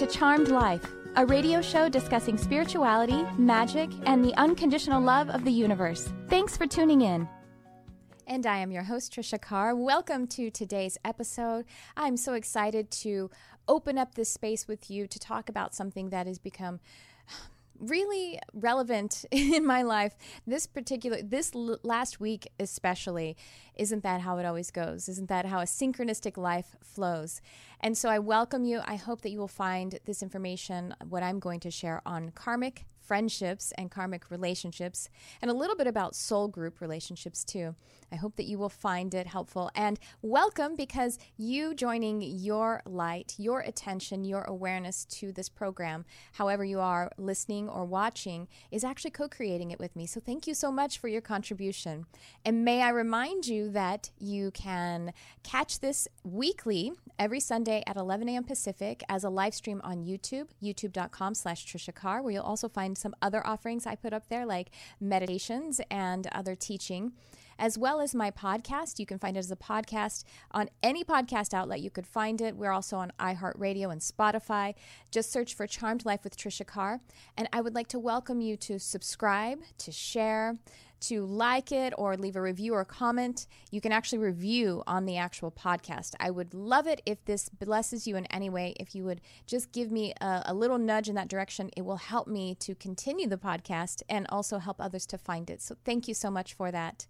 to Charmed Life, a radio show discussing spirituality, magic, and the unconditional love of the universe. Thanks for tuning in. And I am your host, Trisha Carr. Welcome to today's episode. I'm so excited to open up this space with you to talk about something that has become really relevant in my life this particular this l- last week especially isn't that how it always goes? Isn't that how a synchronistic life flows? And so i welcome you. I hope that you will find this information what i'm going to share on karmic friendships and karmic relationships, and a little bit about soul group relationships too. I hope that you will find it helpful and welcome because you joining your light, your attention, your awareness to this program, however you are listening or watching, is actually co creating it with me. So thank you so much for your contribution. And may I remind you that you can catch this weekly every Sunday at 11 a.m. Pacific as a live stream on YouTube, youtube.com slash Trisha Carr, where you'll also find some other offerings I put up there, like meditations and other teaching, as well as my podcast. You can find it as a podcast on any podcast outlet. You could find it. We're also on iHeartRadio and Spotify. Just search for Charmed Life with Trisha Carr. And I would like to welcome you to subscribe, to share, to like it or leave a review or comment. You can actually review on the actual podcast. I would love it if this blesses you in any way. If you would just give me a, a little nudge in that direction, it will help me to continue the podcast and also help others to find it. So thank you so much for that.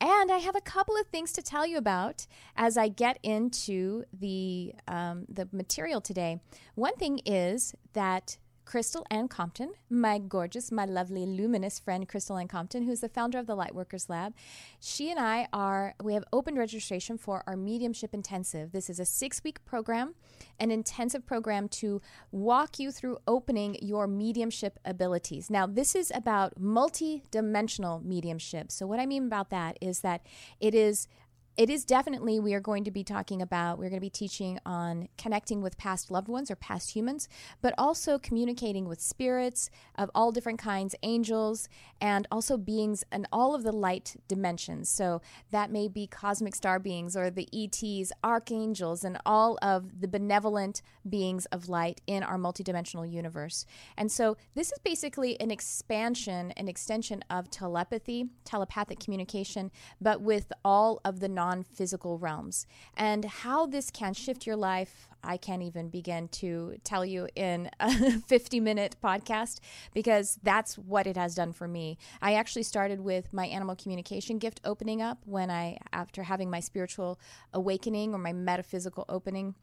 And I have a couple of things to tell you about as I get into the um, the material today. One thing is that Crystal Ann Compton, my gorgeous, my lovely, luminous friend, Crystal Ann Compton, who's the founder of the Lightworkers Lab. She and I are, we have opened registration for our Mediumship Intensive. This is a six week program, an intensive program to walk you through opening your mediumship abilities. Now, this is about multi dimensional mediumship. So, what I mean about that is that it is it is definitely we are going to be talking about we're going to be teaching on connecting with past loved ones or past humans but also communicating with spirits of all different kinds angels and also beings and all of the light dimensions. So that may be cosmic star beings or the ets archangels and all of the benevolent beings of light in our multidimensional universe. And so this is basically an expansion an extension of telepathy telepathic communication but with all of the non physical realms. And how this can shift your life, I can't even begin to tell you in a 50 minute podcast because that's what it has done for me. I actually started with my animal communication gift opening up when I, after having my spiritual awakening or my metaphysical opening.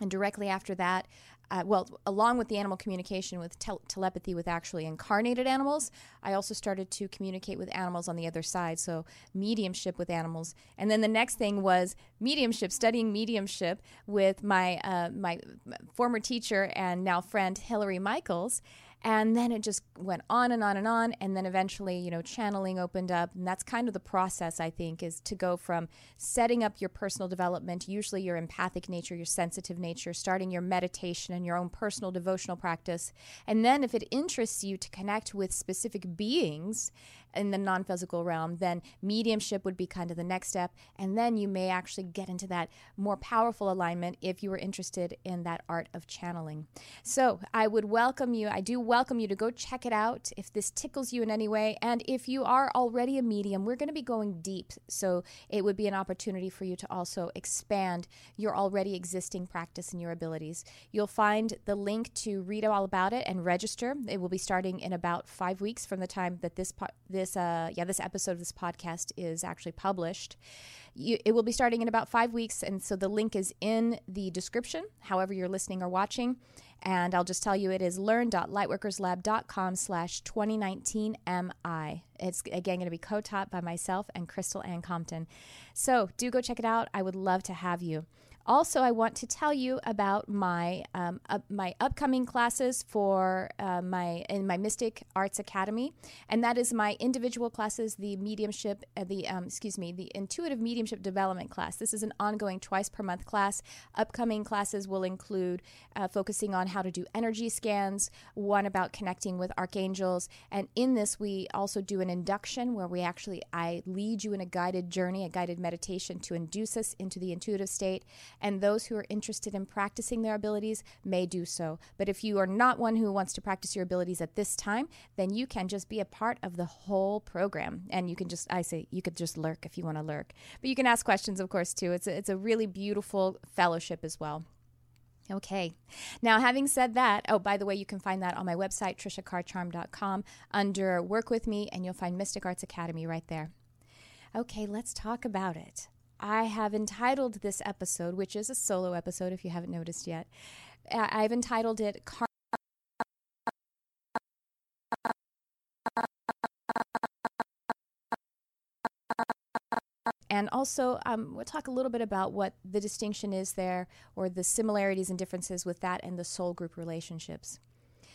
And directly after that, uh, well, along with the animal communication with tel- telepathy with actually incarnated animals, I also started to communicate with animals on the other side. So, mediumship with animals. And then the next thing was mediumship, studying mediumship with my, uh, my former teacher and now friend, Hillary Michaels. And then it just went on and on and on. And then eventually, you know, channeling opened up. And that's kind of the process, I think, is to go from setting up your personal development, usually your empathic nature, your sensitive nature, starting your meditation and your own personal devotional practice. And then if it interests you to connect with specific beings, in the non physical realm, then mediumship would be kind of the next step. And then you may actually get into that more powerful alignment if you were interested in that art of channeling. So I would welcome you, I do welcome you to go check it out if this tickles you in any way. And if you are already a medium, we're going to be going deep. So it would be an opportunity for you to also expand your already existing practice and your abilities. You'll find the link to read all about it and register. It will be starting in about five weeks from the time that this, this this uh, yeah this episode of this podcast is actually published. You, it will be starting in about five weeks, and so the link is in the description. However, you're listening or watching, and I'll just tell you it is learn.lightworkerslab.com slash 2019 MI. It's again going to be co-taught by myself and Crystal Ann Compton. So do go check it out. I would love to have you. Also, I want to tell you about my um, uh, my upcoming classes for uh, my in my Mystic Arts Academy, and that is my individual classes, the mediumship, uh, the um, excuse me, the intuitive mediumship development class. This is an ongoing twice per month class. Upcoming classes will include uh, focusing on how to do energy scans, one about connecting with archangels, and in this we also do an induction where we actually I lead you in a guided journey, a guided meditation to induce us into the intuitive state and those who are interested in practicing their abilities may do so. But if you are not one who wants to practice your abilities at this time, then you can just be a part of the whole program. And you can just, I say, you could just lurk if you want to lurk. But you can ask questions, of course, too. It's a, it's a really beautiful fellowship as well. Okay. Now, having said that, oh, by the way, you can find that on my website, trishacarcharm.com, under Work With Me, and you'll find Mystic Arts Academy right there. Okay, let's talk about it. I have entitled this episode, which is a solo episode if you haven't noticed yet, I've entitled it Car- And also, um, we'll talk a little bit about what the distinction is there or the similarities and differences with that and the soul group relationships.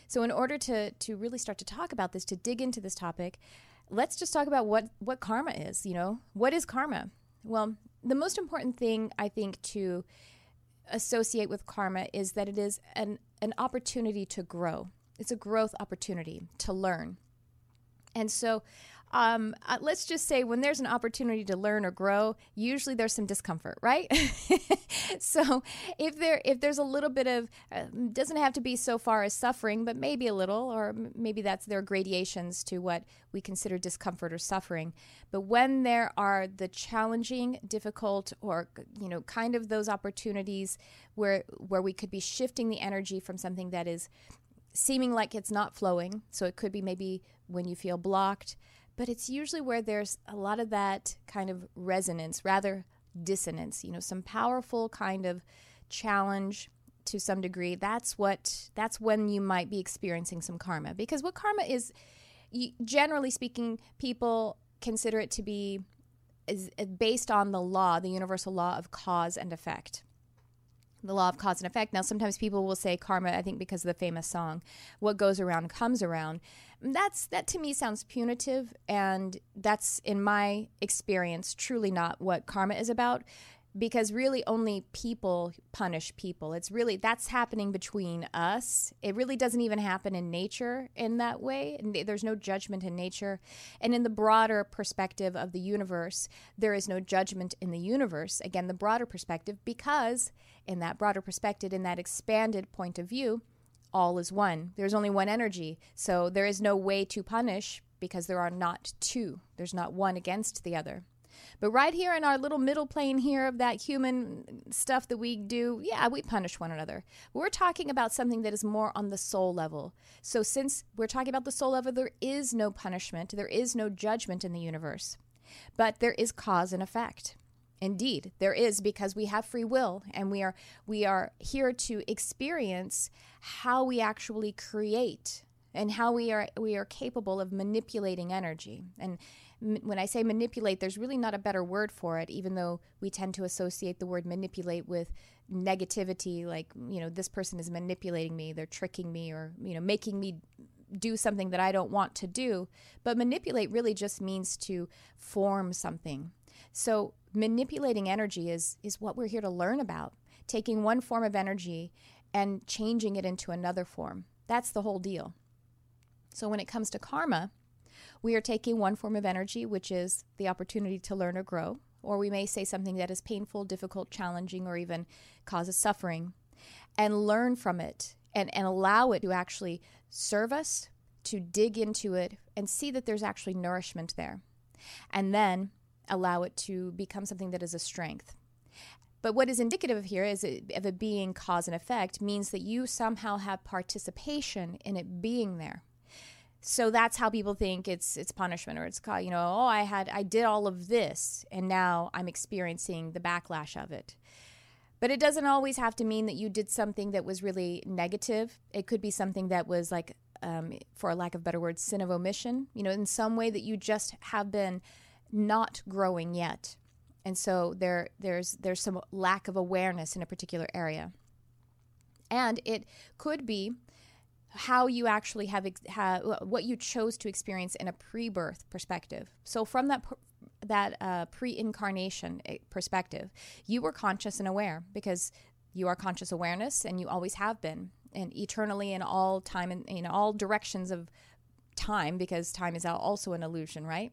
So, in order to, to really start to talk about this, to dig into this topic, let's just talk about what, what karma is. You know, what is karma? Well, the most important thing I think to associate with karma is that it is an, an opportunity to grow. It's a growth opportunity to learn. And so um, uh, let's just say when there's an opportunity to learn or grow, usually there's some discomfort, right? so if there if there's a little bit of uh, doesn't have to be so far as suffering, but maybe a little, or maybe that's there are gradations to what we consider discomfort or suffering. But when there are the challenging, difficult, or you know, kind of those opportunities where where we could be shifting the energy from something that is seeming like it's not flowing. So it could be maybe when you feel blocked but it's usually where there's a lot of that kind of resonance, rather dissonance, you know, some powerful kind of challenge to some degree. That's what that's when you might be experiencing some karma because what karma is generally speaking people consider it to be is based on the law, the universal law of cause and effect the law of cause and effect. Now, sometimes people will say karma, I think because of the famous song, what goes around comes around. That's that to me sounds punitive, and that's in my experience truly not what karma is about because really only people punish people. It's really that's happening between us. It really doesn't even happen in nature in that way. There's no judgment in nature. And in the broader perspective of the universe, there is no judgment in the universe. Again, the broader perspective because in that broader perspective in that expanded point of view, all is one. There's only one energy. So there is no way to punish because there are not two. There's not one against the other. But right here in our little middle plane here of that human stuff that we do, yeah, we punish one another. We're talking about something that is more on the soul level. So since we're talking about the soul level, there is no punishment, there is no judgment in the universe. But there is cause and effect. Indeed, there is because we have free will and we are we are here to experience how we actually create and how we are we are capable of manipulating energy. And when I say manipulate, there's really not a better word for it, even though we tend to associate the word manipulate with negativity, like, you know, this person is manipulating me, they're tricking me, or, you know, making me do something that I don't want to do. But manipulate really just means to form something. So manipulating energy is, is what we're here to learn about, taking one form of energy and changing it into another form. That's the whole deal. So when it comes to karma, we are taking one form of energy, which is the opportunity to learn or grow, or we may say something that is painful, difficult, challenging, or even causes suffering, and learn from it and, and allow it to actually serve us, to dig into it, and see that there's actually nourishment there. And then allow it to become something that is a strength. But what is indicative here is it, of it being cause and effect means that you somehow have participation in it being there so that's how people think it's it's punishment or it's you know oh i had i did all of this and now i'm experiencing the backlash of it. But it doesn't always have to mean that you did something that was really negative. It could be something that was like um, for a lack of better words sin of omission you know in some way that you just have been not growing yet. And so there there's there's some lack of awareness in a particular area. And it could be how you actually have, have what you chose to experience in a pre-birth perspective. So from that that uh, pre-incarnation eh, perspective, you were conscious and aware because you are conscious awareness and you always have been and eternally in all time and in all directions of time because time is also an illusion, right?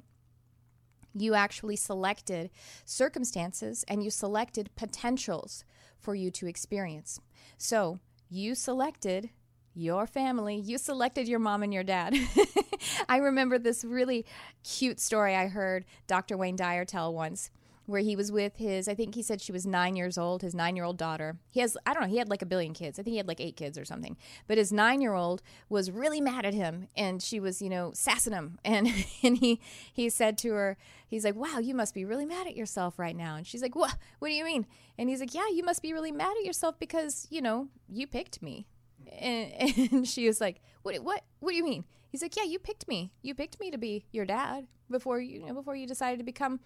You actually selected circumstances and you selected potentials for you to experience. So you selected your family. You selected your mom and your dad. I remember this really cute story I heard Dr. Wayne Dyer tell once where he was with his I think he said she was 9 years old, his 9-year-old daughter. He has I don't know, he had like a billion kids. I think he had like 8 kids or something. But his 9-year-old was really mad at him and she was, you know, sassing him and and he he said to her, he's like, "Wow, you must be really mad at yourself right now." And she's like, "What? What do you mean?" And he's like, "Yeah, you must be really mad at yourself because, you know, you picked me." And, and she was like, "What what what do you mean?" He's like, "Yeah, you picked me. You picked me to be your dad before you, you know, before you decided to become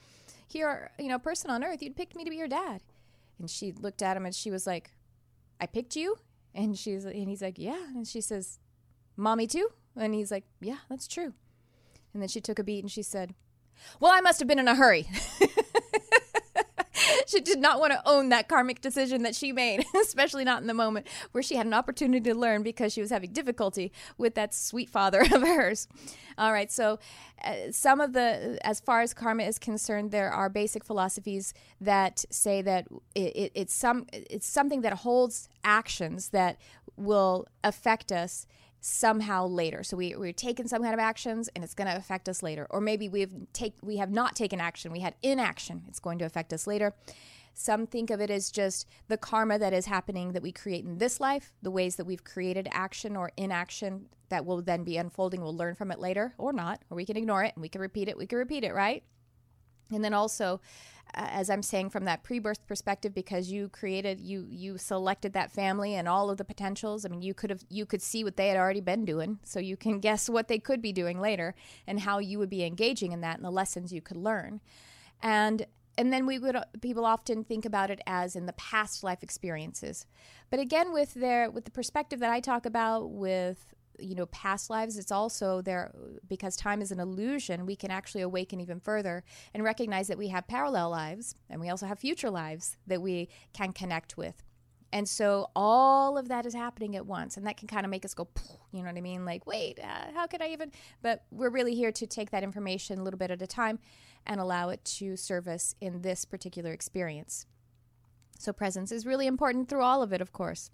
here, you know, person on earth. You'd picked me to be your dad." And she looked at him and she was like, "I picked you?" And she's and he's like, "Yeah." And she says, "Mommy too?" And he's like, "Yeah, that's true." And then she took a beat and she said, "Well, I must have been in a hurry." she did not want to own that karmic decision that she made, especially not in the moment where she had an opportunity to learn because she was having difficulty with that sweet father of hers. All right, so uh, some of the, as far as karma is concerned, there are basic philosophies that say that it, it, it's some, it's something that holds actions that will affect us somehow later. So we, we're taking some kind of actions and it's going to affect us later. Or maybe we've take we have not taken action. We had inaction. It's going to affect us later. Some think of it as just the karma that is happening that we create in this life, the ways that we've created action or inaction that will then be unfolding. We'll learn from it later or not, or we can ignore it and we can repeat it. We can repeat it, right? And then also, as I'm saying from that pre-birth perspective, because you created, you you selected that family and all of the potentials. I mean, you could have you could see what they had already been doing, so you can guess what they could be doing later and how you would be engaging in that and the lessons you could learn. And and then we would uh, people often think about it as in the past life experiences but again with their with the perspective that i talk about with you know past lives it's also there because time is an illusion we can actually awaken even further and recognize that we have parallel lives and we also have future lives that we can connect with. And so all of that is happening at once and that can kind of make us go you know what i mean? Like wait uh, how could i even but we're really here to take that information a little bit at a time and allow it to serve us in this particular experience. So presence is really important through all of it of course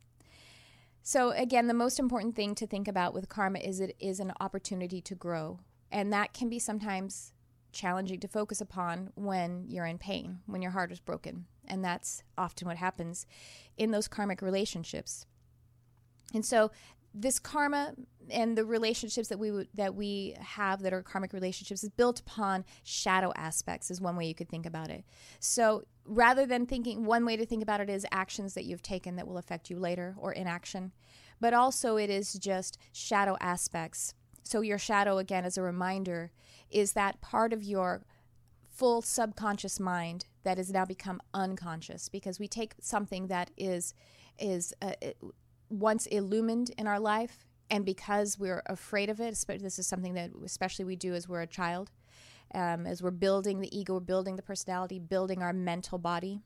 so, again, the most important thing to think about with karma is it is an opportunity to grow. And that can be sometimes challenging to focus upon when you're in pain, when your heart is broken. And that's often what happens in those karmic relationships. And so, this karma and the relationships that we that we have that are karmic relationships is built upon shadow aspects is one way you could think about it. So rather than thinking one way to think about it is actions that you've taken that will affect you later or inaction but also it is just shadow aspects. So your shadow again as a reminder is that part of your full subconscious mind that has now become unconscious because we take something that is is uh, once illumined in our life and because we're afraid of it this is something that especially we do as we're a child um, as we're building the ego we're building the personality building our mental body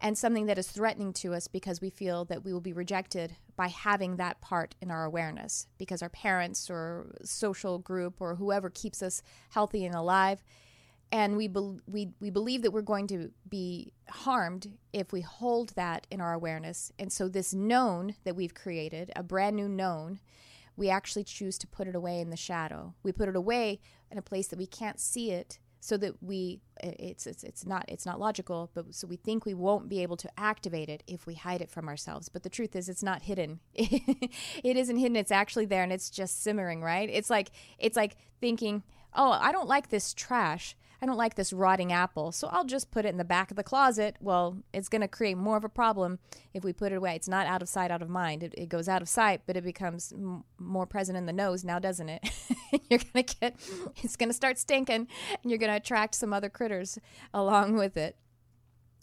and something that is threatening to us because we feel that we will be rejected by having that part in our awareness because our parents or social group or whoever keeps us healthy and alive and we, be- we, we believe that we're going to be harmed if we hold that in our awareness. And so, this known that we've created, a brand new known, we actually choose to put it away in the shadow. We put it away in a place that we can't see it so that we it's it's it's not it's not logical but so we think we won't be able to activate it if we hide it from ourselves. But the truth is it's not hidden. It isn't hidden. It's actually there and it's just simmering right? It's like it's like thinking oh i don't like this trash I don't like this rotting apple, so I'll just put it in the back of the closet. Well, it's going to create more of a problem if we put it away. It's not out of sight, out of mind. It, it goes out of sight, but it becomes m- more present in the nose now, doesn't it? you're going to get, it's going to start stinking, and you're going to attract some other critters along with it.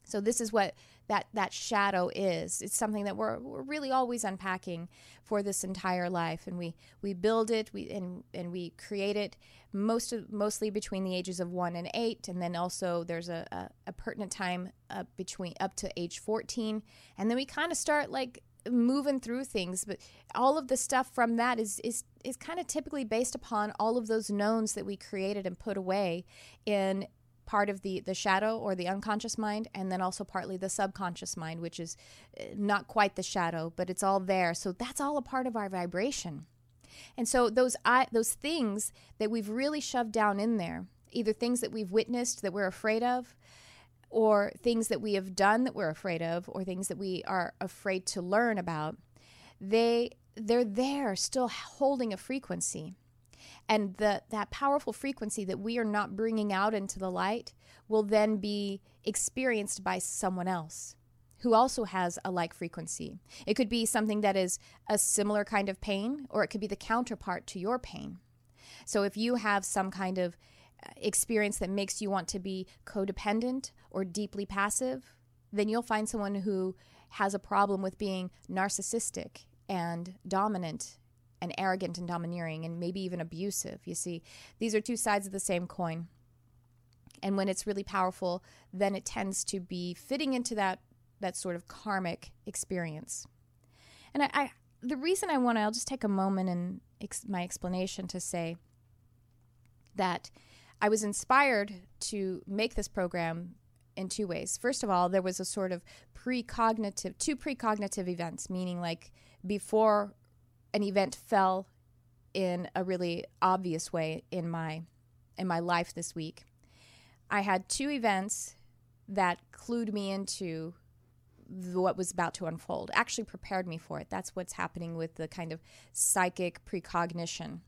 So this is what that that shadow is. It's something that we're, we're really always unpacking for this entire life, and we we build it, we and and we create it most of, mostly between the ages of one and eight, and then also there's a, a, a pertinent time up between up to age fourteen, and then we kind of start like moving through things. But all of the stuff from that is is is kind of typically based upon all of those knowns that we created and put away in part of the the shadow or the unconscious mind and then also partly the subconscious mind which is uh, not quite the shadow but it's all there. So that's all a part of our vibration. And so those I, those things that we've really shoved down in there either things that we've witnessed that we're afraid of or things that we have done that we're afraid of or things that we are afraid to learn about they they're there still holding a frequency and the, that powerful frequency that we are not bringing out into the light will then be experienced by someone else who also has a like frequency. It could be something that is a similar kind of pain, or it could be the counterpart to your pain. So if you have some kind of uh, experience that makes you want to be codependent or deeply passive, then you'll find someone who has a problem with being narcissistic and dominant and arrogant and domineering and maybe even abusive. You see, these are two sides of the same coin. And when it's really powerful, then it tends to be fitting into that that sort of karmic experience. And I, I the reason I want to, I'll just take a moment in ex- my explanation to say that I was inspired to make this program in two ways. First of all, there was a sort of precognitive, two precognitive events, meaning like before an event fell in a really obvious way in my in my life this week. I had two events that clued me into what was about to unfold. Actually prepared me for it. That's what's happening with the kind of psychic precognition.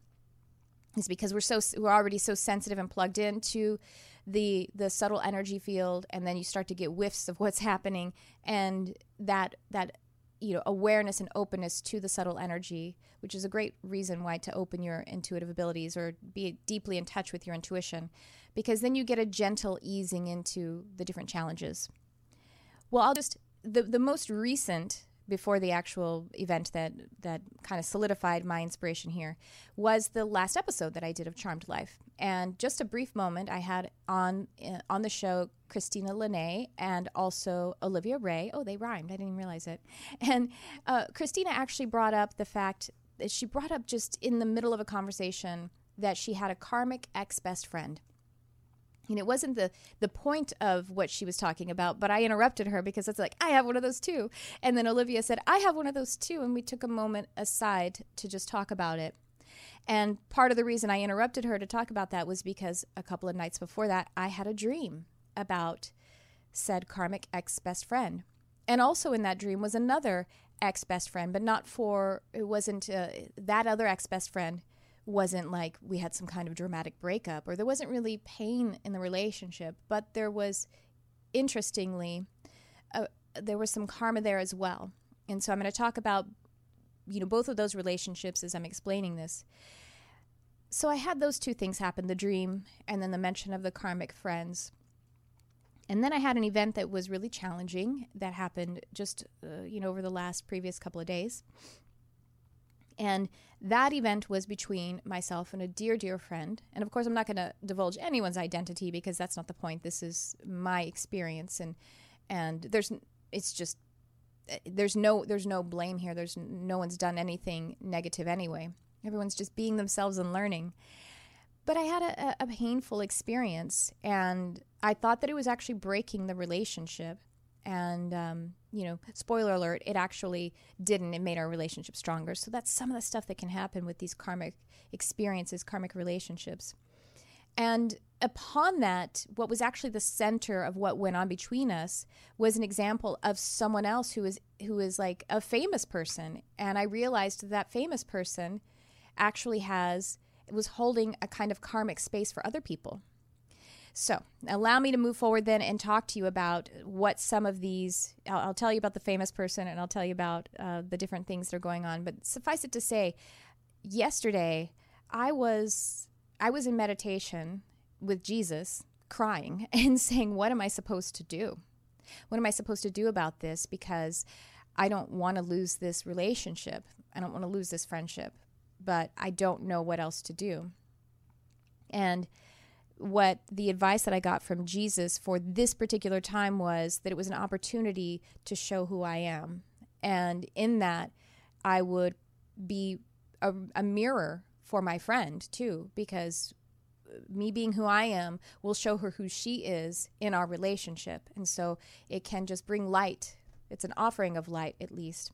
Is because we're so we're already so sensitive and plugged into the the subtle energy field and then you start to get whiffs of what's happening and that that you know awareness and openness to the subtle energy which is a great reason why to open your intuitive abilities or be deeply in touch with your intuition because then you get a gentle easing into the different challenges. Well i'll just the, the most recent before the actual event that that kind of solidified my inspiration here was the last episode that I did of Charmed Life. And just a brief moment, I had on uh, on the show Christina Lene and also Olivia Ray. Oh, they rhymed. I didn't realize it. And uh, Christina actually brought up the fact that she brought up just in the middle of a conversation that she had a karmic ex best friend and it wasn't the the point of what she was talking about but i interrupted her because it's like i have one of those too. And then olivia said i have one of those too. And we took a moment aside to just talk about it. And part of the reason i interrupted her to talk about that was because a couple of nights before that i had a dream about said karmic ex best friend. And also in that dream was another ex best friend but not for it wasn't uh, that other ex best friend wasn't like we had some kind of dramatic breakup or there wasn't really pain in the relationship, but there was, interestingly, uh, there was some karma there as well. And so I'm going to talk about, you know, both of those relationships as I'm explaining this. So I had those two things happen the dream and then the mention of the karmic friends. And then I had an event that was really challenging that happened just, uh, you know, over the last previous couple of days. And that event was between myself and a dear, dear friend. And of course, I'm not going to divulge anyone's identity because that's not the point. This is my experience, and and there's it's just there's no there's no blame here. There's no one's done anything negative anyway. Everyone's just being themselves and learning. But I had a, a painful experience, and I thought that it was actually breaking the relationship. And um, you know, spoiler alert, it actually didn't. It made our relationship stronger. So that's some of the stuff that can happen with these karmic experiences, karmic relationships. And upon that, what was actually the center of what went on between us was an example of someone else who is who is like a famous person. And I realized that, that famous person actually has was holding a kind of karmic space for other people. So, allow me to move forward then and talk to you about what some of these, I'll, I'll tell you about the famous person and I'll tell you about uh, the different things that are going on. But suffice it to say, yesterday I was I was in meditation with Jesus crying and saying, What am I supposed to do? What am I supposed to do about this? Because I don't want to lose this relationship. I don't want to lose this friendship, but I don't know what else to do. And what the advice that I got from Jesus for this particular time was that it was an opportunity to show who I am. And in that, I would be a, a mirror for my friend too, because me being who I am will show her who she is in our relationship. And so it can just bring light. It's an offering of light, at least.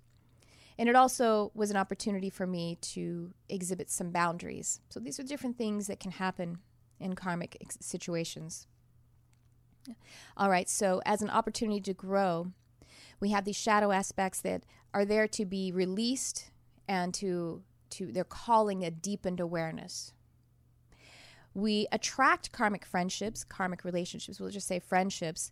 And it also was an opportunity for me to exhibit some boundaries. So these are different things that can happen in karmic ex- situations. All right, so as an opportunity to grow, we have these shadow aspects that are there to be released and to to they're calling a deepened awareness. We attract karmic friendships, karmic relationships, we'll just say friendships,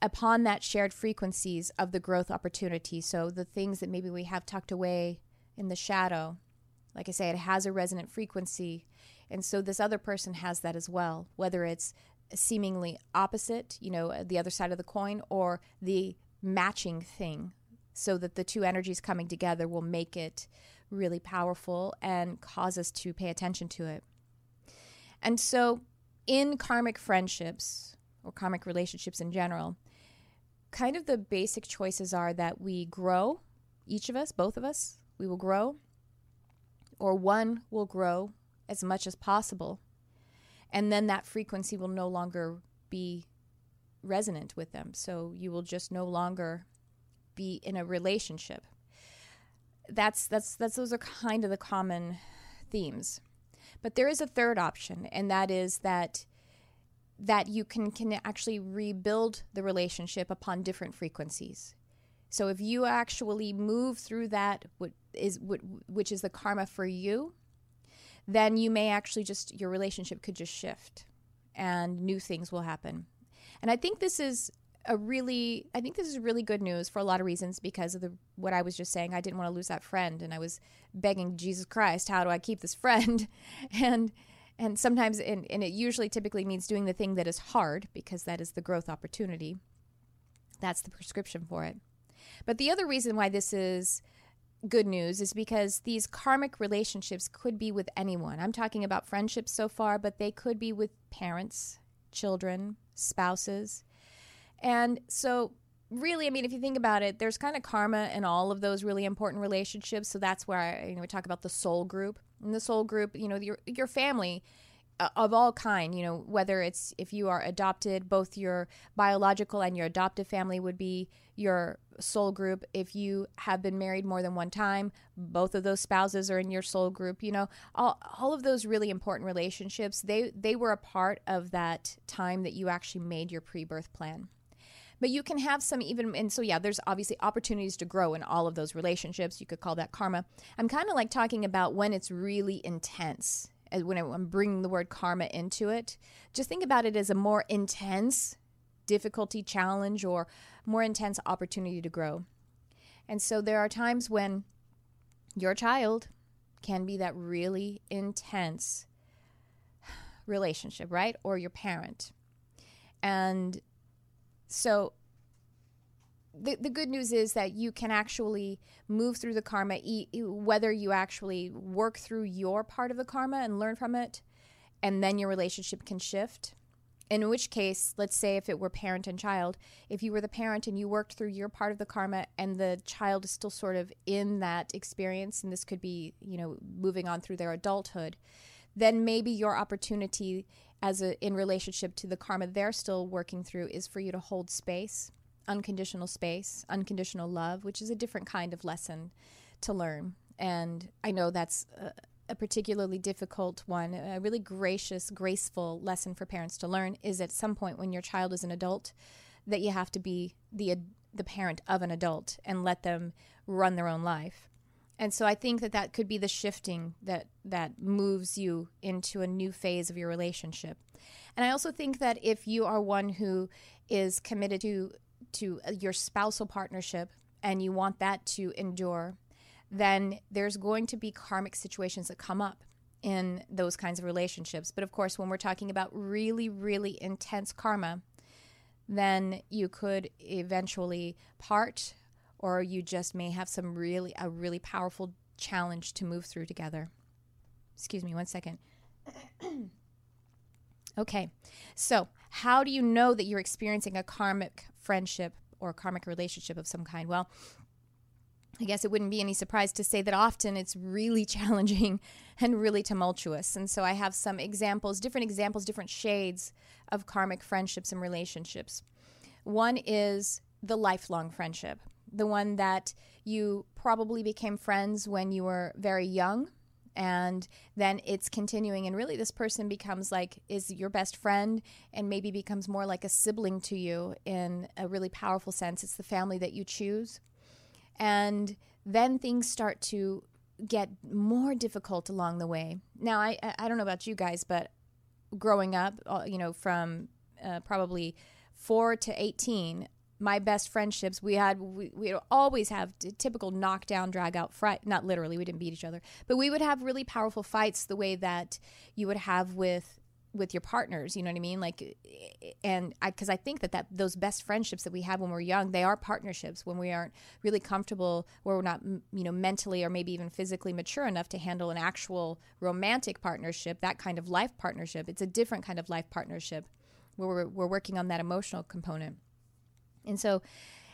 upon that shared frequencies of the growth opportunity. So the things that maybe we have tucked away in the shadow, like I say, it has a resonant frequency. And so this other person has that as well, whether it's seemingly opposite, you know, uh, the other side of the coin, or the matching thing, so that the two energies coming together will make it really powerful and cause us to pay attention to it. And so, in karmic friendships or karmic relationships in general, kind of the basic choices are that we grow, each of us, both of us, we will grow, or one will grow as much as possible. And then that frequency will no longer be resonant with them. So you will just no longer be in a relationship. That's that's that's those are kind of the common themes. But there is a third option, and that is that that you can can actually rebuild the relationship upon different frequencies. So if you actually move through that what is what which is the karma for you, then you may actually just your relationship could just shift and new things will happen. And I think this is a really I think this is really good news for a lot of reasons because of the what I was just saying. I didn't want to lose that friend and I was begging Jesus Christ, how do I keep this friend? and and sometimes and, and it usually typically means doing the thing that is hard because that is the growth opportunity. That's the prescription for it. But the other reason why this is good news is because these karmic relationships could be with anyone. I'm talking about friendships so far, but they could be with parents, children, spouses. And so, really, I mean, if you think about it, there's kind of karma in all of those really important relationships. So that's where I, you know, we talk about the soul group. And the soul group, you know, your your family Uh, of all kind you know whether it's if you are adopted both your biological and your adoptive family would be your soul group. If you have been married more than one time both of those spouses are in your soul group you know. All, all of those really important relationships they they were a part of that time that you actually made your pre-birth plan. But you can have some even and so yeah there's obviously opportunities to grow in all of those relationships. You could call that karma. I'm kind of like talking about when it's really intense Uh, when I'm bringing the word karma into it, just think about it as a more intense difficulty, challenge, or more intense opportunity to grow. And so there are times when your child can be that really intense relationship, right? Or your parent. And so the, the good news is that you can actually move through the karma, whether you actually work through your part of the karma and learn from it, and then your relationship can shift. In which case, let's say if it were parent and child, if you were the parent and you worked through your part of the karma and the child is still sort of in that experience, and this could be, you know, moving on through their adulthood, then maybe your opportunity as a in relationship to the karma they're still working through is for you to hold space unconditional space, unconditional love, which is a different kind of lesson to learn. And I know that's a, a, particularly difficult one. A really gracious, graceful lesson for parents to learn is at some point when your child is an adult that you have to be the the parent of an adult and let them run their own life. And so I think that that could be the shifting that that moves you into a new phase of your relationship. And I also think that if you are one who is committed to to uh, your spousal partnership and you want that to endure, then there's going to be karmic situations that come up in those kinds of relationships. But of course, when we're talking about really, really intense karma, then you could eventually part or you just may have some really a really powerful challenge to move through together. Excuse me one second. okay. So, how do you know that you're experiencing a karmic friendship or karmic relationship of some kind? Well, I guess it wouldn't be any surprise to say that often it's really challenging and really tumultuous. And so I have some examples, different examples, different shades of karmic friendships and relationships. One is the lifelong friendship, the one that you probably became friends when you were very young and then it's continuing and really this person becomes like is your best friend and maybe becomes more like a sibling to you in a really powerful sense. It's the family that you choose. And then things start to get more difficult along the way. Now i i don't know about you guys but growing up uh, you know from uh, probably 4 to 18 my best friendships we had we, we always have typical knockdown drag out fight not literally we didn't beat each other but we would have really powerful fights the way that you would have with with your partners you know what i mean? Like and i because i think that that those best friendships that we have when we're young they are partnerships when we aren't really comfortable where we're not you know mentally or maybe even physically mature enough to handle an actual romantic partnership that kind of life partnership it's a different kind of life partnership where we're, we're working on that emotional component and so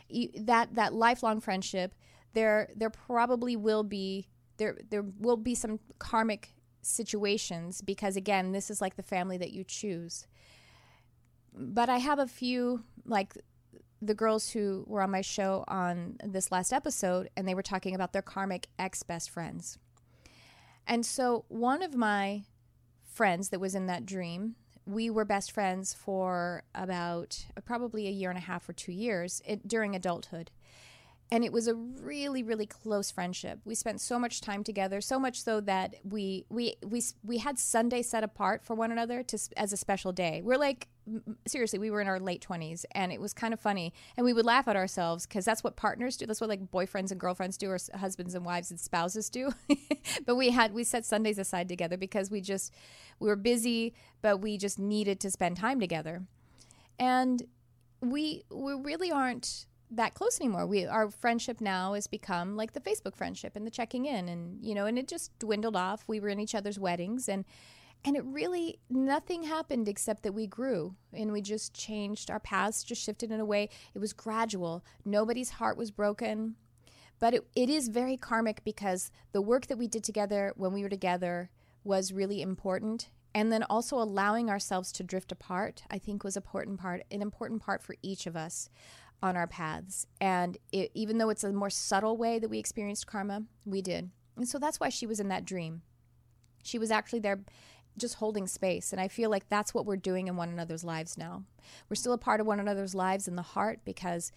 you, that that lifelong friendship, there there probably will be there there will be some karmic situations because again, this is like the family that you choose. But I have a few like the girls who were on my show on this last episode and they were talking about their karmic ex best friends. And so one of my friends that was in that dream we were best friends for about uh, probably a year and a half or two years it, during adulthood. And it was a really, really close friendship. We spent so much time together, so much so that we we we we had Sunday set apart for one another to as a special day. We're like seriously, we were in our late 20s and it was kind of funny. And we would laugh at ourselves because that's what partners do. That's what like boyfriends and girlfriends do, or husbands and wives and spouses do. but we had, we set Sundays aside together because we just, we were busy, but we just needed to spend time together. And we, we really aren't that close anymore. We our friendship now has become like the Facebook friendship and the checking in and you know and it just dwindled off. We were in each other's weddings and and it really, nothing happened except that we grew and we just changed. Our paths just shifted in a way. It was gradual. Nobody's heart was broken. But it, it is very karmic because the work that we did together when we were together was really important. And then also allowing ourselves to drift apart, I think was important part, an important part for each of us on our paths. And it, even though it's a more subtle way that we experienced karma, we did. And so that's why she was in that dream. She was actually there just holding space. And I feel like that's what we're doing in one another's lives now. We're still a part of one another's lives in the heart because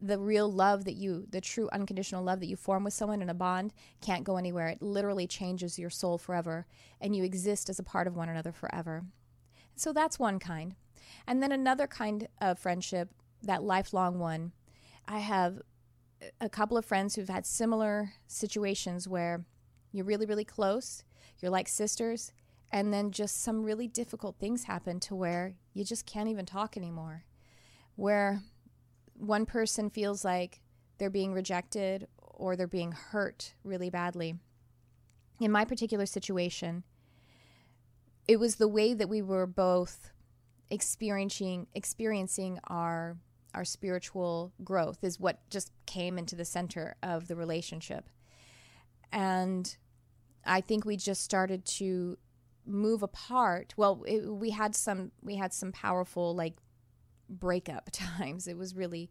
the real love that you, the true unconditional love that you form with someone in a bond can't go anywhere. It literally changes your soul forever, and you exist as a part of one another forever. So that's one kind. And then another kind of friendship, that lifelong one, I have a couple of friends who've had similar situations where you're really, really close, you're like sisters, and then just some really difficult things happen to where you just can't even talk anymore. Where one person feels like they're being rejected or they're being hurt really badly. In my particular situation, it was the way that we were both experiencing experiencing our our spiritual growth is what just came into the center of the relationship. And I think we just started to move apart well it, we had some we had some powerful like breakup times. It was really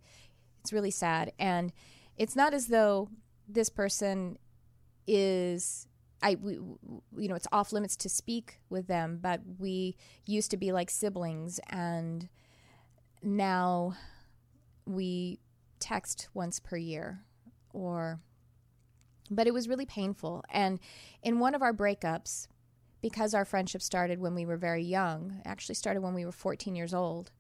it's really sad. And it's not as though this person is I we, you know it's off limits to speak with them but we used to be like siblings. And now we text once per year or but it was really painful. And in one of our breakups because our friendship started when we were very young, actually started when we were 14 years old.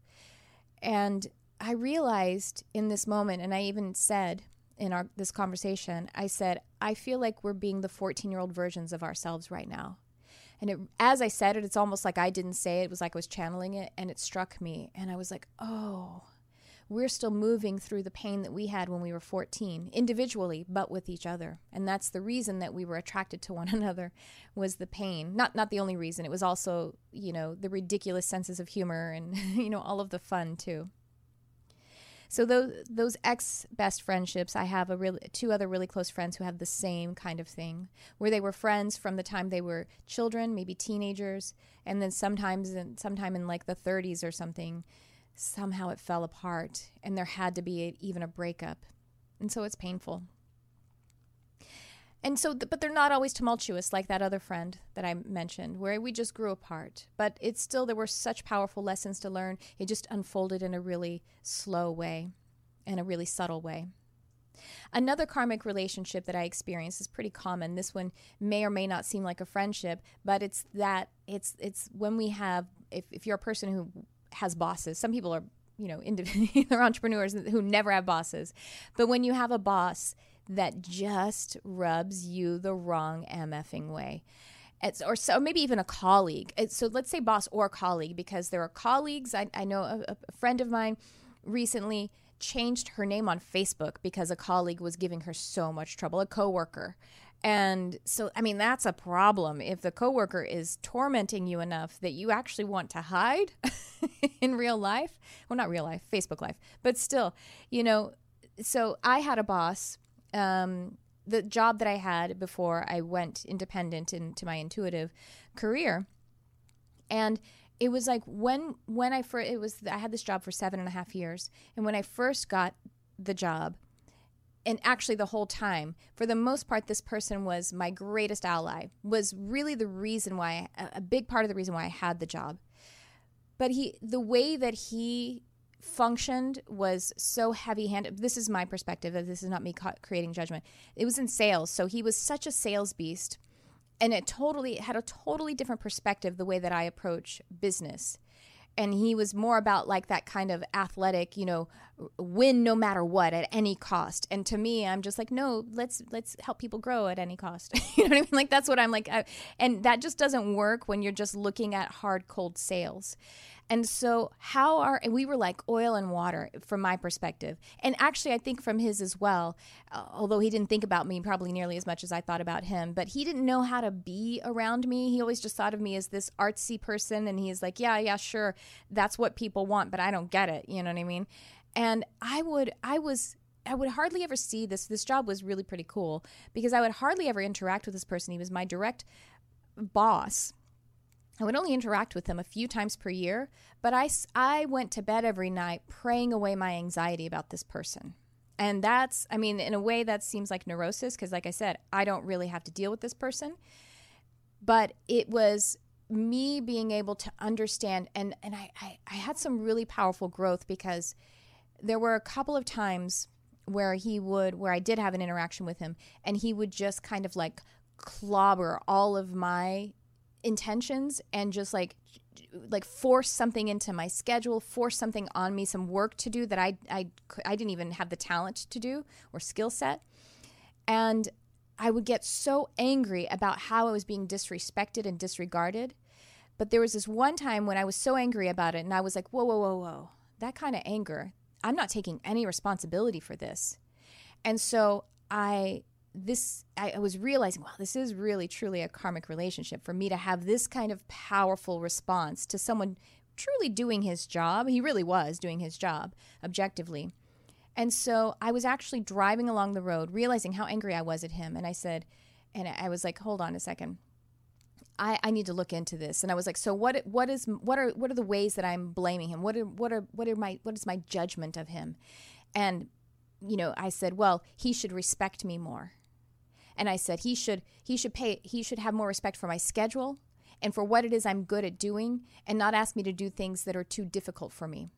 And I realized in this moment, and I even said in our this conversation, I said, I feel like we're being the 14 year old versions of ourselves right now. And it, as I said it, it's almost like I didn't say it. It was like I was channeling it, and it struck me. And I was like, oh, we're still moving through the pain that we had when we were 14 individually but with each other. And that's the reason that we were attracted to one another was the pain. Not not the only reason it was also you know the ridiculous senses of humor and you know all of the fun too. So those those ex best friendships, I have a really two other really close friends who have the same kind of thing, where they were friends from the time they were children, maybe teenagers, and then sometimes in, sometime in like the 30s or something, somehow it fell apart, and there had to be a, even a breakup, and so it's painful. And so, but they're not always tumultuous like that other friend that I mentioned, where we just grew apart. But it's still, there were such powerful lessons to learn. It just unfolded in a really slow way, in a really subtle way. Another karmic relationship that I experienced is pretty common. This one may or may not seem like a friendship, but it's that it's it's when we have if, if you're a person who has bosses, some people are you know they're entrepreneurs who never have bosses, but when you have a boss that just rubs you the wrong MFing way. It's, or so maybe even a colleague. It's, so let's say boss or colleague because there are colleagues. I, I know a, a friend of mine recently changed her name on Facebook because a colleague was giving her so much trouble, a coworker. And so, I mean, that's a problem. If the coworker is tormenting you enough that you actually want to hide in real life, well, not real life, Facebook life, but still, you know. So I had a boss um, the job that I had before I went independent into my intuitive career. And it was like when when I first it was I had this job for seven and a half years, and when I first got the job, and actually the whole time, for the most part, this person was my greatest ally. Was really the reason why a big part of the reason why I had the job. But he, the way that he functioned was so heavy handed. This is my perspective. This is not me creating judgment. It was in sales. So he was such a sales beast. And it totally had a totally different perspective the way that I approach business. And he was more about like that kind of athletic, you know, win no matter what at any cost. And to me, I'm just like, no, let's let's help people grow at any cost. you know what I mean? Like that's what I'm like, I, and that just doesn't work when you're just looking at hard cold sales. And so, how are, we were like oil and water from my perspective. And actually, I think from his as well, uh, although he didn't think about me probably nearly as much as I thought about him, but he didn't know how to be around me. He always just thought of me as this artsy person. And he's like, yeah, yeah, sure. That's what people want, but I don't get it. You know what I mean? And I would, I was, I would hardly ever see this. This job was really pretty cool because I would hardly ever interact with this person. He was my direct boss I would only interact with him a few times per year, but I, I went to bed every night praying away my anxiety about this person. And that's, I mean, in a way, that seems like neurosis because, like I said, I don't really have to deal with this person. But it was me being able to understand, and, and I, I, I had some really powerful growth because there were a couple of times where he would, where I did have an interaction with him, and he would just kind of like clobber all of my intentions and just like like force something into my schedule, force something on me, some work to do that I I I didn't even have the talent to do or skill set. And I would get so angry about how I was being disrespected and disregarded. But there was this one time when I was so angry about it and I was like, "Whoa, whoa, whoa, whoa. That kind of anger, I'm not taking any responsibility for this." And so I this I, was realizing, wow, this is really truly a karmic relationship for me to have this kind of powerful response to someone truly doing his job. He really was doing his job objectively. And so I was actually driving along the road, realizing how angry I was at him. And I said, and I was like, hold on a second. I, I need to look into this. And I was like, so what what is what are what are the ways that I'm blaming him? What are what are what are my what is my judgment of him? And you know, I said, well, he should respect me more and I said he should he should pay he should have more respect for my schedule and for what it is I'm good at doing and not ask me to do things that are too difficult for me.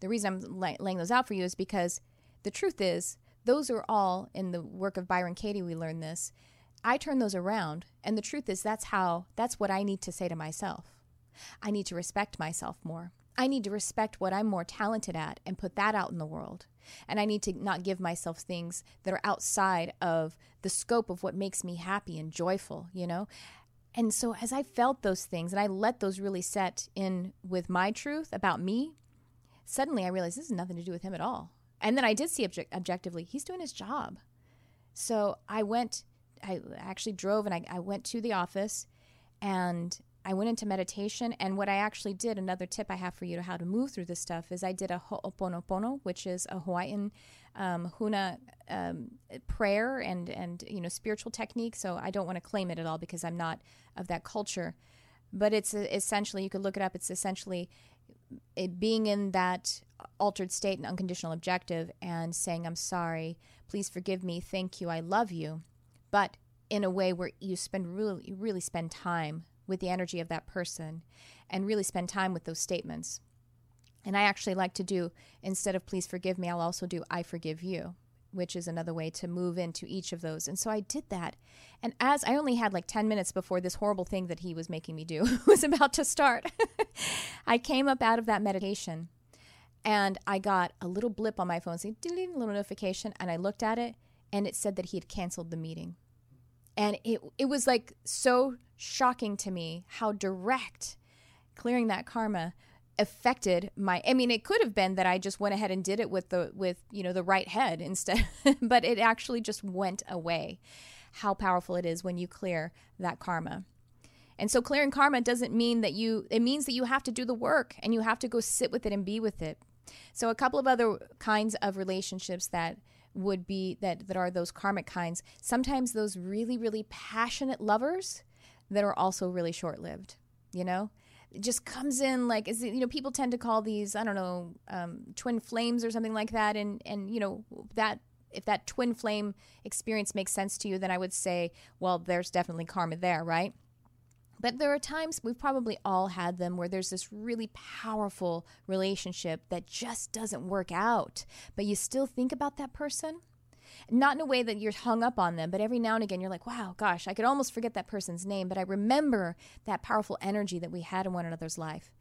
The reason I'm laying those out for you is because the truth is those are all in the work of Byron Katie we learned this. I turn those around and the truth is that's how that's what I need to say to myself. I need to respect myself more. I need to respect what I'm more talented at and put that out in the world. And I need to not give myself things that are outside of the scope of what makes me happy and joyful, you know? And so as I felt those things and I let those really set in with my truth about me, suddenly I realized this has nothing to do with him at all. And then I did see object- objectively, he's doing his job. So I went, I actually drove and I, I went to the office and I went into meditation. And what I actually did, another tip I have for you to how to move through this stuff, is I did a Ho'oponopono, which is a Hawaiian um, Huna um, prayer and, and, you know, spiritual technique. So I don't want to claim it at all because I'm not of that culture. But it's essentially, you could look it up, it's essentially it being in that altered state and unconditional objective and saying, I'm sorry, please forgive me, thank you, I love you. But in a way where you spend really, really spend time with the energy of that person and really spend time with those statements. And I actually like to do, instead of please forgive me, I'll also do I forgive you, which is another way to move into each of those. And so I did that. And as I only had like 10 minutes before this horrible thing that he was making me do was about to start, I came up out of that meditation and I got a little blip on my phone saying, a little notification. And I looked at it and it said that he had canceled the meeting. And it, it was like so shocking to me how direct clearing that karma affected my i mean it could have been that i just went ahead and did it with the with you know the right head instead but it actually just went away how powerful it is when you clear that karma. And so clearing karma doesn't mean that you it means that you have to do the work and you have to go sit with it and be with it. So a couple of other kinds of relationships that would be that that are those karmic kinds. Sometimes those really really passionate lovers that are also really short-lived you know? It just comes in like is you know people tend to call these i don't know um, twin flames or something like that. And and you know that if that twin flame experience makes sense to you then i would say well there's definitely karma there right but there are times we've probably all had them where there's this really powerful relationship that just doesn't work out but you still think about that person not in a way that you're hung up on them, but every now and again you're like, wow, gosh, I could almost forget that person's name, but I remember that powerful energy that we had in one another's life.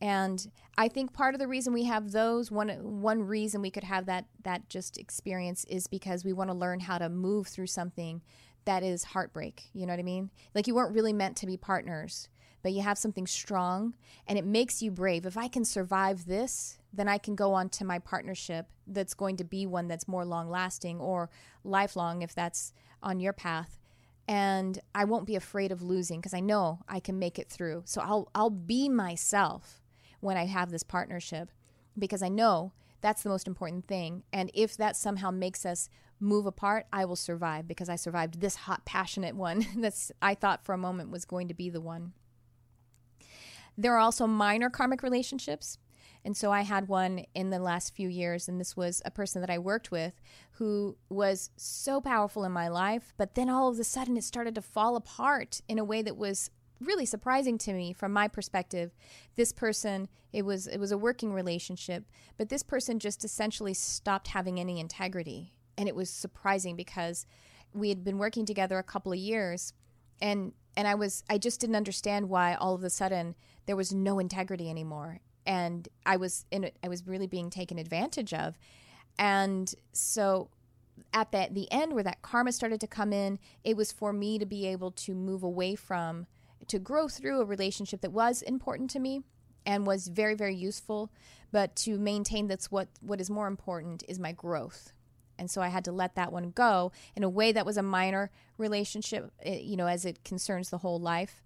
And I think part of the reason we have those one one reason we could have that that just experience is because we want to learn how to move through something that is heartbreak. You know what I mean? Like you weren't really meant to be partners, but you have something strong and it makes you brave. If I can survive this, then I can go on to my partnership that's going to be one that's more long lasting or lifelong if that's on your path. And I won't be afraid of losing because I know I can make it through. So I'll I'll be myself when I have this partnership because I know that's the most important thing. And if that somehow makes us move apart, I will survive because I survived this hot, passionate one that's I thought for a moment was going to be the one. There are also minor karmic relationships. And so I had one in the last few years, and this was a person that I worked with who was so powerful in my life, but then all of a sudden it started to fall apart in a way that was really surprising to me from my perspective. This person, it was it was a working relationship, but this person just essentially stopped having any integrity. And it was surprising because we had been working together a couple of years and and I was I just didn't understand why all of a sudden there was no integrity anymore and I was in I was really being taken advantage of. And so at that the end where that karma started to come in, it was for me to be able to move away from to grow through a relationship that was important to me and was very very useful, but to maintain that's what what is more important is my growth. And so I had to let that one go in a way that was a minor relationship, eh, you know, as it concerns the whole life,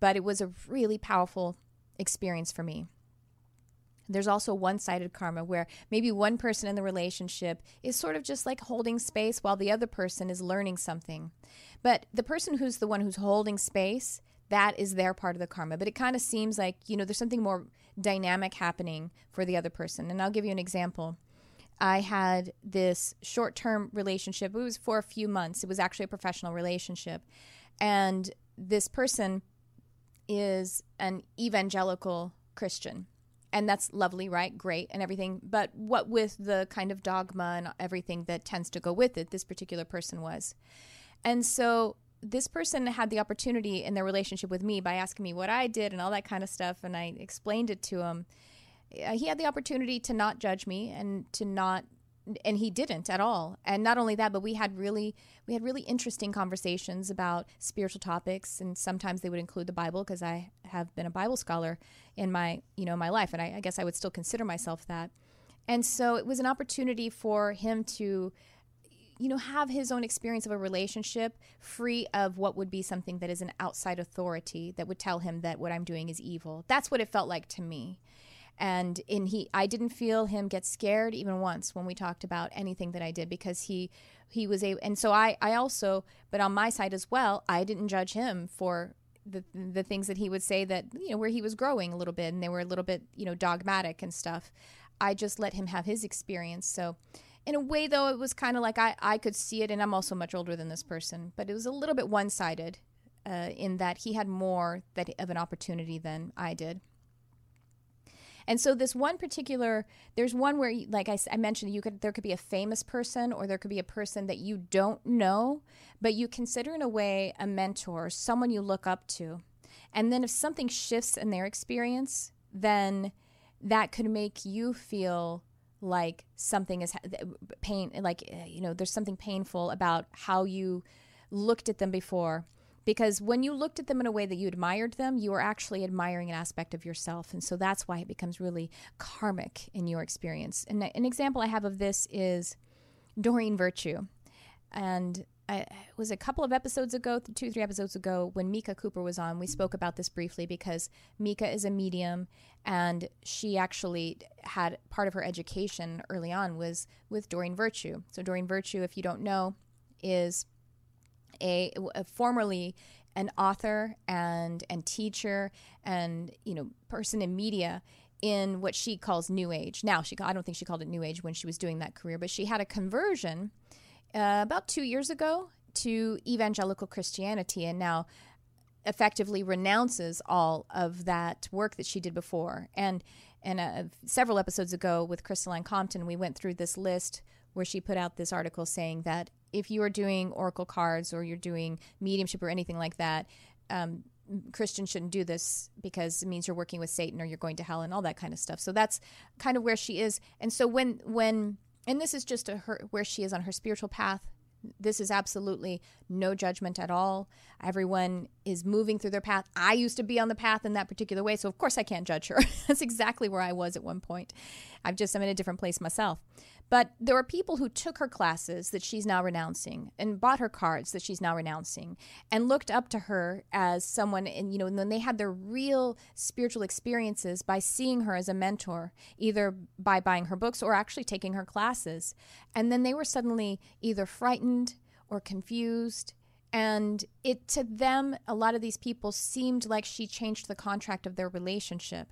but it was a really powerful experience for me. There's also one sided karma where maybe one person in the relationship is sort of just like holding space while the other person is learning something. But the person who's the one who's holding space, that is their part of the karma. But it kind of seems like, you know, there's something more dynamic happening for the other person. And I'll give you an example. I had this short term relationship. It was for a few months. It was actually a professional relationship. And this person is an evangelical Christian and that's lovely, right? Great and everything. But what with the kind of dogma and everything that tends to go with it, this particular person was. And so this person had the opportunity in their relationship with me by asking me what I did and all that kind of stuff. And I explained it to him. Uh, he had the opportunity to not judge me and to not and he didn't at all and not only that but we had really we had really interesting conversations about spiritual topics and sometimes they would include the bible because i have been a bible scholar in my you know my life and I, I guess i would still consider myself that and so it was an opportunity for him to you know, have his own experience of a relationship free of what would be something that is an outside authority that would tell him that what I'm doing is evil. That's what it felt like to me. And in he I didn't feel him get scared even once when we talked about anything that I did because he he was a and so I I also but on my side as well, I didn't judge him for the the things that he would say that you know where he was growing a little bit and they were a little bit you know dogmatic and stuff. I just let him have his experience. So in a way though it was kind of like I I could see it and I'm also much older than this person, but it was a little bit one sided uh, in that he had more that of an opportunity than I did. And so this one particular, there's one where, like I, I, mentioned, you could there could be a famous person or there could be a person that you don't know, but you consider in a way a mentor, someone you look up to. And then if something shifts in their experience, then that could make you feel like something is pain, like eh, you know, there's something painful about how you looked at them before because when you looked at them in a way that you admired them, you were actually admiring an aspect of yourself. And so that's why it becomes really karmic in your experience. And an example I have of this is Doreen Virtue. And I, it was a couple of episodes ago, two, three episodes ago, when Mika Cooper was on. We spoke about this briefly because Mika is a medium, and she actually had part of her education early on was with Doreen Virtue. So Doreen Virtue, if you don't know, is a, a formerly an author and and teacher and you know person in media in what she calls new age. Now she I don't think she called it new age when she was doing that career, but she had a conversion uh, about 2 years ago to evangelical Christianity and now effectively renounces all of that work that she did before. And and uh, several episodes ago with Crystalline Compton, we went through this list where she put out this article saying that if you are doing oracle cards or you're doing mediumship or anything like that, um, Christians shouldn't do this because it means you're working with Satan or you're going to hell and all that kind of stuff. So that's kind of where she is. And so when when and this is just a, her where she is on her spiritual path. This is absolutely no judgment at all. Everyone is moving through their path. I used to be on the path in that particular way, so of course I can't judge her. that's exactly where I was at one point. I've just I'm in a different place myself. But there are people who took her classes that she's now renouncing and bought her cards that she's now renouncing and looked up to her as someone and you know and then they had their real spiritual experiences by seeing her as a mentor either by buying her books or actually taking her classes. And then they were suddenly either frightened or confused. And it to them a lot of these people seemed like she changed the contract of their relationship.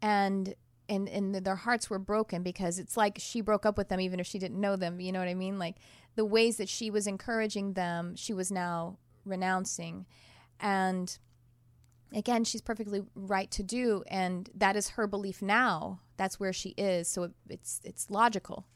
And and and their hearts were broken because it's like she broke up with them even if she didn't know them you know what i mean? Like the ways that she was encouraging them she was now renouncing. And again she's perfectly right to do and that is her belief now. That's where she is so it, it's it's logical.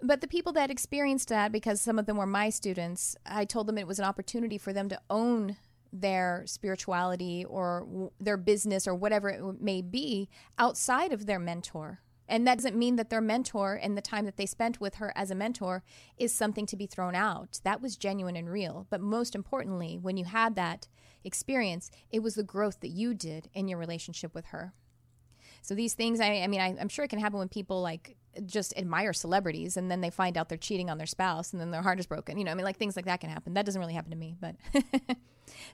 But the people that experienced that because some of them were my students i told them it was an opportunity for them to own their spirituality or w- their business or whatever it may be outside of their mentor. And that doesn't mean that their mentor and the time that they spent with her as a mentor is something to be thrown out. That was genuine and real. But most importantly, when you had that experience, it was the growth that you did in your relationship with her. So these things, I, I mean, I, I'm sure it can happen when people like just admire celebrities and then they find out they're cheating on their spouse and then their heart is broken. You know, I mean, like things like that can happen. That doesn't really happen to me, but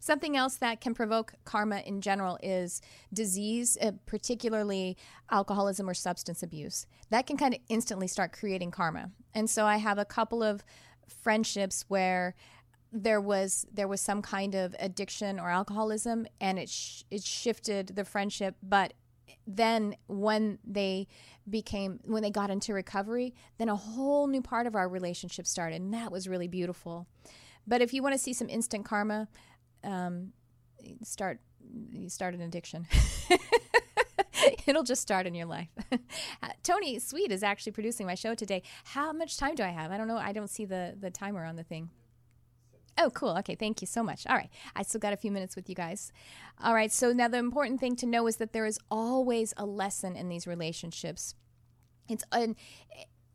something else that can provoke karma in general is disease, uh, particularly alcoholism or substance abuse. That can kind of instantly start creating karma. And so I have a couple of friendships where there was there was some kind of addiction or alcoholism and it sh- it shifted the friendship but then when they became when they got into recovery then a whole new part of our relationship started and that was really beautiful. But if you want to see some instant karma um, start you start an addiction. It'll just start in your life. Tony sweet is actually producing my show today. How much time do i have? I don't know i don't see the the timer on the thing Oh, cool. Okay, thank you so much. All right, I still got a few minutes with you guys. All right, so now the important thing to know is that there is always a lesson in these relationships. It's an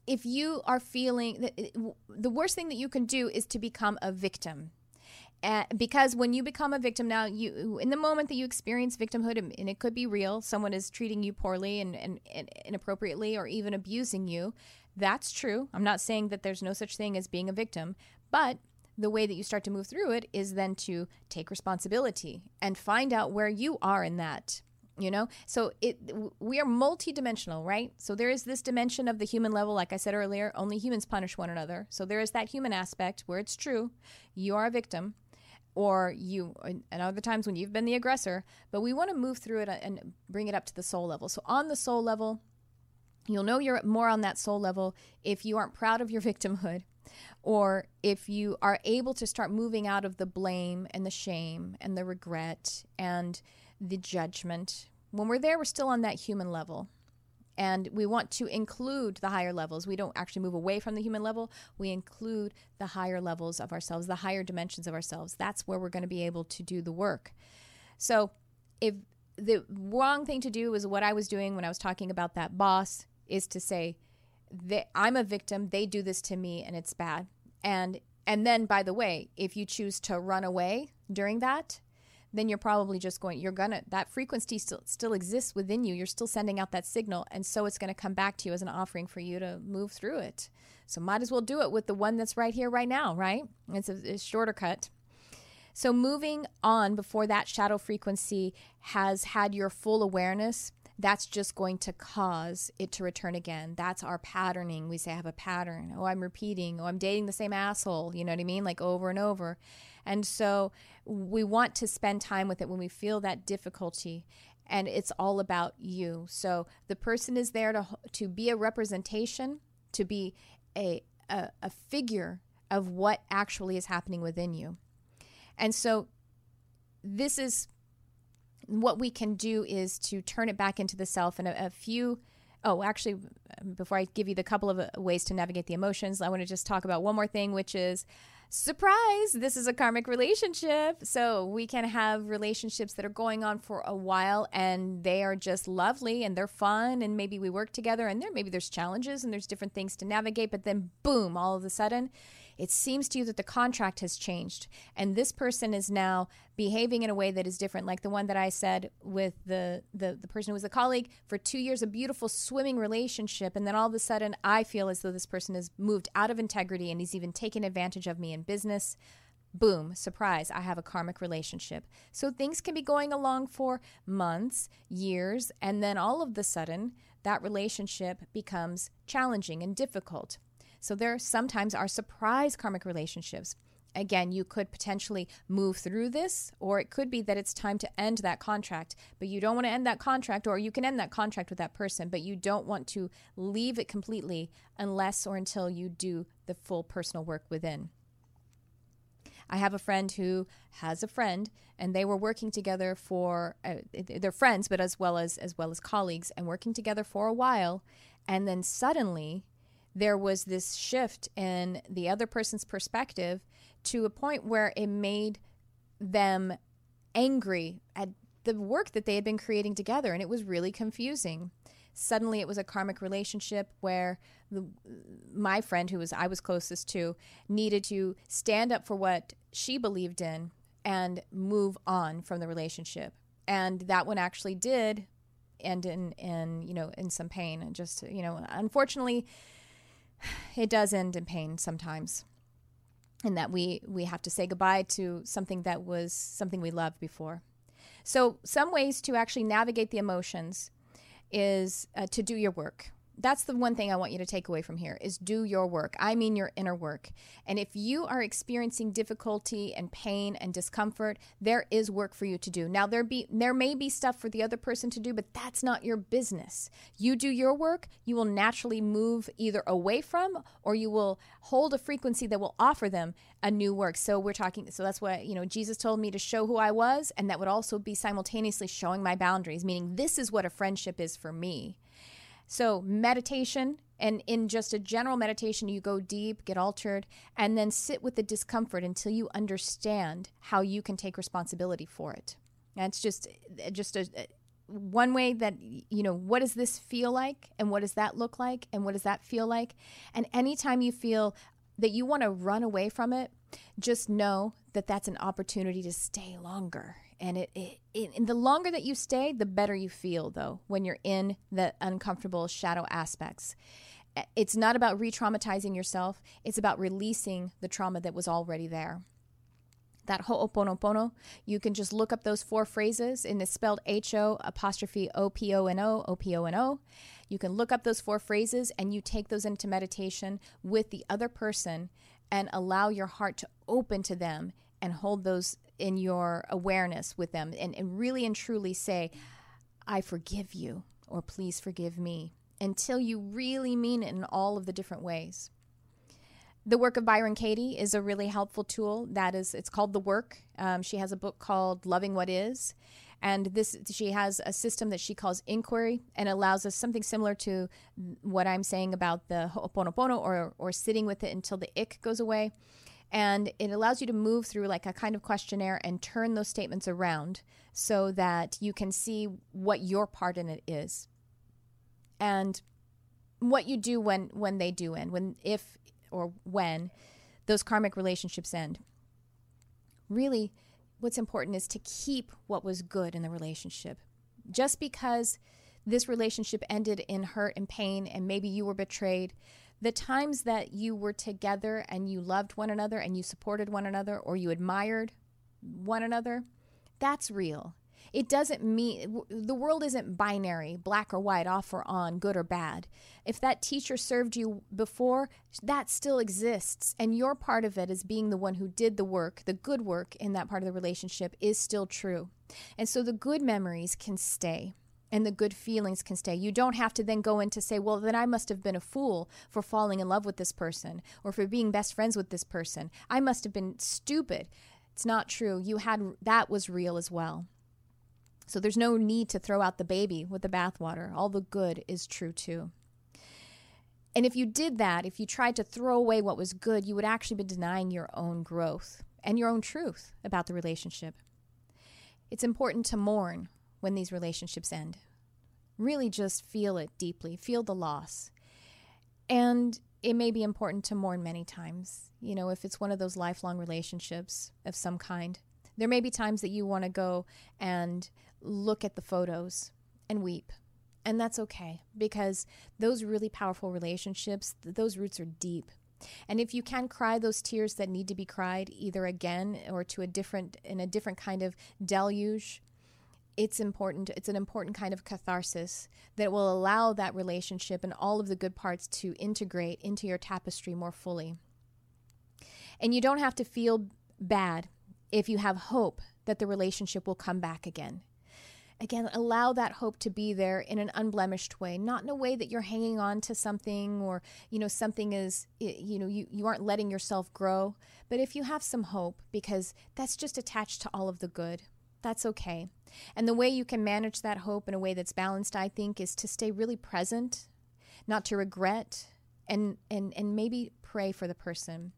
if you are feeling the worst thing that you can do is to become a victim uh, because when you become a victim now you in the moment that you experience victimhood and it could be real someone is treating you poorly and, and, and inappropriately or even abusing you That's true. I'm not saying that there's no such thing as being a victim, but the way that you start to move through it is then to take responsibility and find out where you are in that you know? So it we are multidimensional right? So there is this dimension of the human level like i said earlier only humans punish one another. So there is that human aspect where it's true you are a victim or you and other times when you've been the aggressor but we want to move through it and bring it up to the soul level. So on the soul level you'll know you're more on that soul level if you aren't proud of your victimhood or if you are able to start moving out of the blame and the shame and the regret and the judgment. When we're there, we're still on that human level. And we want to include the higher levels. We don't actually move away from the human level. We include the higher levels of ourselves, the higher dimensions of ourselves. That's where we're going to be able to do the work. So, if the wrong thing to do is what I was doing when I was talking about that boss, is to say, that I'm a victim. They do this to me, and it's bad. And and then, by the way, if you choose to run away during that, then you're probably just going you're gonna that frequency still still exists within you you're still sending out that signal and so it's going to come back to you as an offering for you to move through it so might as well do it with the one that's right here right now right it's a, a shorter cut so moving on before that shadow frequency has had your full awareness that's just going to cause it to return again. That's our patterning. We say, I have a pattern. Oh, I'm repeating. Oh, I'm dating the same asshole. You know what I mean? Like over and over. And so we want to spend time with it when we feel that difficulty and it's all about you. So the person is there to to be a representation, to be a, a, a figure of what actually is happening within you. And so this is what we can do is to turn it back into the self and a, a few oh actually before i give you the couple of uh, ways to navigate the emotions i want to just talk about one more thing which is surprise, this is a karmic relationship. So we can have relationships that are going on for a while and they are just lovely and they're fun and maybe we work together and there maybe there's challenges and there's different things to navigate, but then boom, all of a sudden it seems to you that the contract has changed and this person is now behaving in a way that is different like the one that i said with the the, the person who was a colleague for two years a beautiful swimming relationship and then all of a sudden i feel as though this person has moved out of integrity and he's even taken advantage of me in business boom, surprise, I have a karmic relationship. So things can be going along for months, years, and then all of the sudden, that relationship becomes challenging and difficult. So there sometimes are surprise karmic relationships. Again, you could potentially move through this, or it could be that it's time to end that contract, but you don't want to end that contract, or you can end that contract with that person, but you don't want to leave it completely unless or until you do the full personal work within. I have a friend who has a friend, and they were working together for uh, they're friends, but as well as as well as colleagues, and working together for a while, and then suddenly there was this shift in the other person's perspective to a point where it made them angry at the work that they had been creating together and it was really confusing. Suddenly it was a karmic relationship where the, my friend who was I was closest to needed to stand up for what she believed in and move on from the relationship. And that one actually did end in in you know in some pain and just you know unfortunately it does end in pain sometimes and that we we have to say goodbye to something that was something we loved before. So some ways to actually navigate the emotions is uh, to do your work that's the one thing I want you to take away from here is do your work. I mean your inner work. And if you are experiencing difficulty and pain and discomfort, there is work for you to do. Now there be there may be stuff for the other person to do, but that's not your business. You do your work, you will naturally move either away from or you will hold a frequency that will offer them a new work. So we're talking so that's why, you know, Jesus told me to show who I was and that would also be simultaneously showing my boundaries, meaning this is what a friendship is for me. So, meditation, and in just a general meditation, you go deep, get altered, and then sit with the discomfort until you understand how you can take responsibility for it. That's just just a, one way that you know what does this feel like, and what does that look like, and what does that feel like, and anytime you feel that you want to run away from it, just know that that's an opportunity to stay longer and it, it, it the longer that you stay the better you feel though when you're in the uncomfortable shadow aspects It's not about re traumatizing yourself, it's about releasing the trauma that was already there. That ho'oponopono, you can just look up those four phrases, and it's spelled H O apostrophe O P O N O, O P O N O. You can look up those four phrases and you take those into meditation with the other person and allow your heart to open to them and hold those in your awareness with them and, and really and truly say, I forgive you or please forgive me until you really mean it in all of the different ways. The work of Byron Katie is a really helpful tool. That is, it's called The Work. Um, she has a book called Loving What Is. And this, she has a system that she calls inquiry and allows us something similar to what I'm saying about the Ho'oponopono or, or sitting with it until the ick goes away. And it allows you to move through like a kind of questionnaire and turn those statements around so that you can see what your part in it is and what you do when when they do end when if or when those karmic relationships end. Really what's important is to keep what was good in the relationship. Just because this relationship ended in hurt and pain and maybe you were betrayed the times that you were together and you loved one another and you supported one another or you admired one another that's real it doesn't mean the world isn't binary, black or white, off or on, good or bad. If that teacher served you before, that still exists. And your part of it as being the one who did the work, the good work in that part of the relationship is still true. And so the good memories can stay and the good feelings can stay. You don't have to then go in to say, well, then I must have been a fool for falling in love with this person or for being best friends with this person. I must have been stupid. It's not true. You had that was real as well. So there's no need to throw out the baby with the bathwater. All the good is true too. And if you did that, if you tried to throw away what was good, you would actually be denying your own growth and your own truth about the relationship. It's important to mourn when these relationships end. Really just feel it deeply, feel the loss. And it may be important to mourn many times, you know, if it's one of those lifelong relationships of some kind. There may be times that you want to go and look at the photos and weep. And that's okay because those really powerful relationships, those roots are deep. And if you can cry those tears that need to be cried either again or to a different in a different kind of deluge, it's important it's an important kind of catharsis that will allow that relationship and all of the good parts to integrate into your tapestry more fully. And you don't have to feel bad if you have hope that the relationship will come back again again, allow that hope to be there in an unblemished way, not in a way that you're hanging on to something or, you know, something is, you know, you, you aren't letting yourself grow. But if you have some hope, because that's just attached to all of the good, that's okay. And the way you can manage that hope in a way that's balanced, I think, is to stay really present, not to regret, and, and, and maybe pray for the person.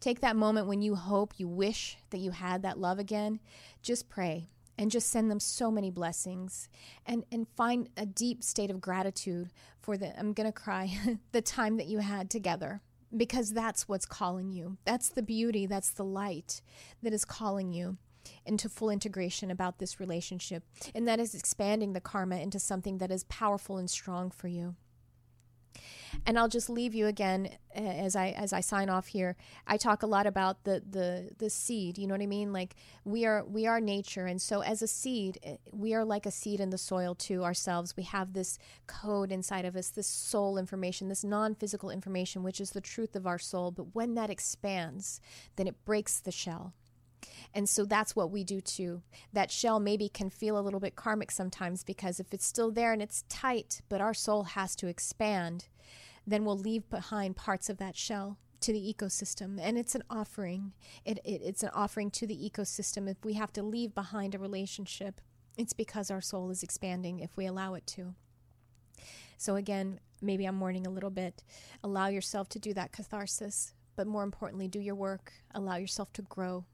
Take that moment when you hope, you wish that you had that love again. Just pray and just send them so many blessings and and find a deep state of gratitude for the I'm going to cry the time that you had together because that's what's calling you that's the beauty that's the light that is calling you into full integration about this relationship and that is expanding the karma into something that is powerful and strong for you and I'll just leave you again as I as I sign off here. I talk a lot about the the the seed. You know what I mean? Like we are we are nature, and so as a seed, eh, we are like a seed in the soil to ourselves. We have this code inside of us, this soul information, this non-physical information, which is the truth of our soul. But when that expands, then it breaks the shell. And so that's what we do too. That shell maybe can feel a little bit karmic sometimes because if it's still there and it's tight, but our soul has to expand, then we'll leave behind parts of that shell to the ecosystem. And it's an offering. It, it, it's an offering to the ecosystem. If we have to leave behind a relationship, it's because our soul is expanding if we allow it to. So, again, maybe I'm mourning a little bit. Allow yourself to do that catharsis, but more importantly, do your work. Allow yourself to grow.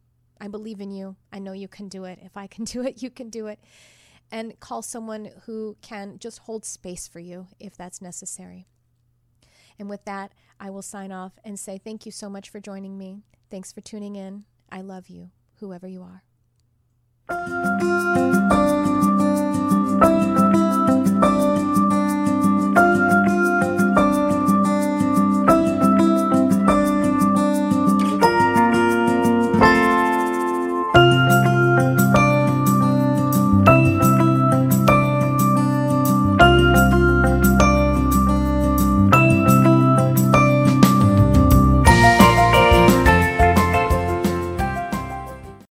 I believe in you. I know you can do it. If I can do it, you can do it. And call someone who can just hold space for you if that's necessary. And with that, I will sign off and say thank you so much for joining me. Thanks for tuning in. I love you, whoever you are.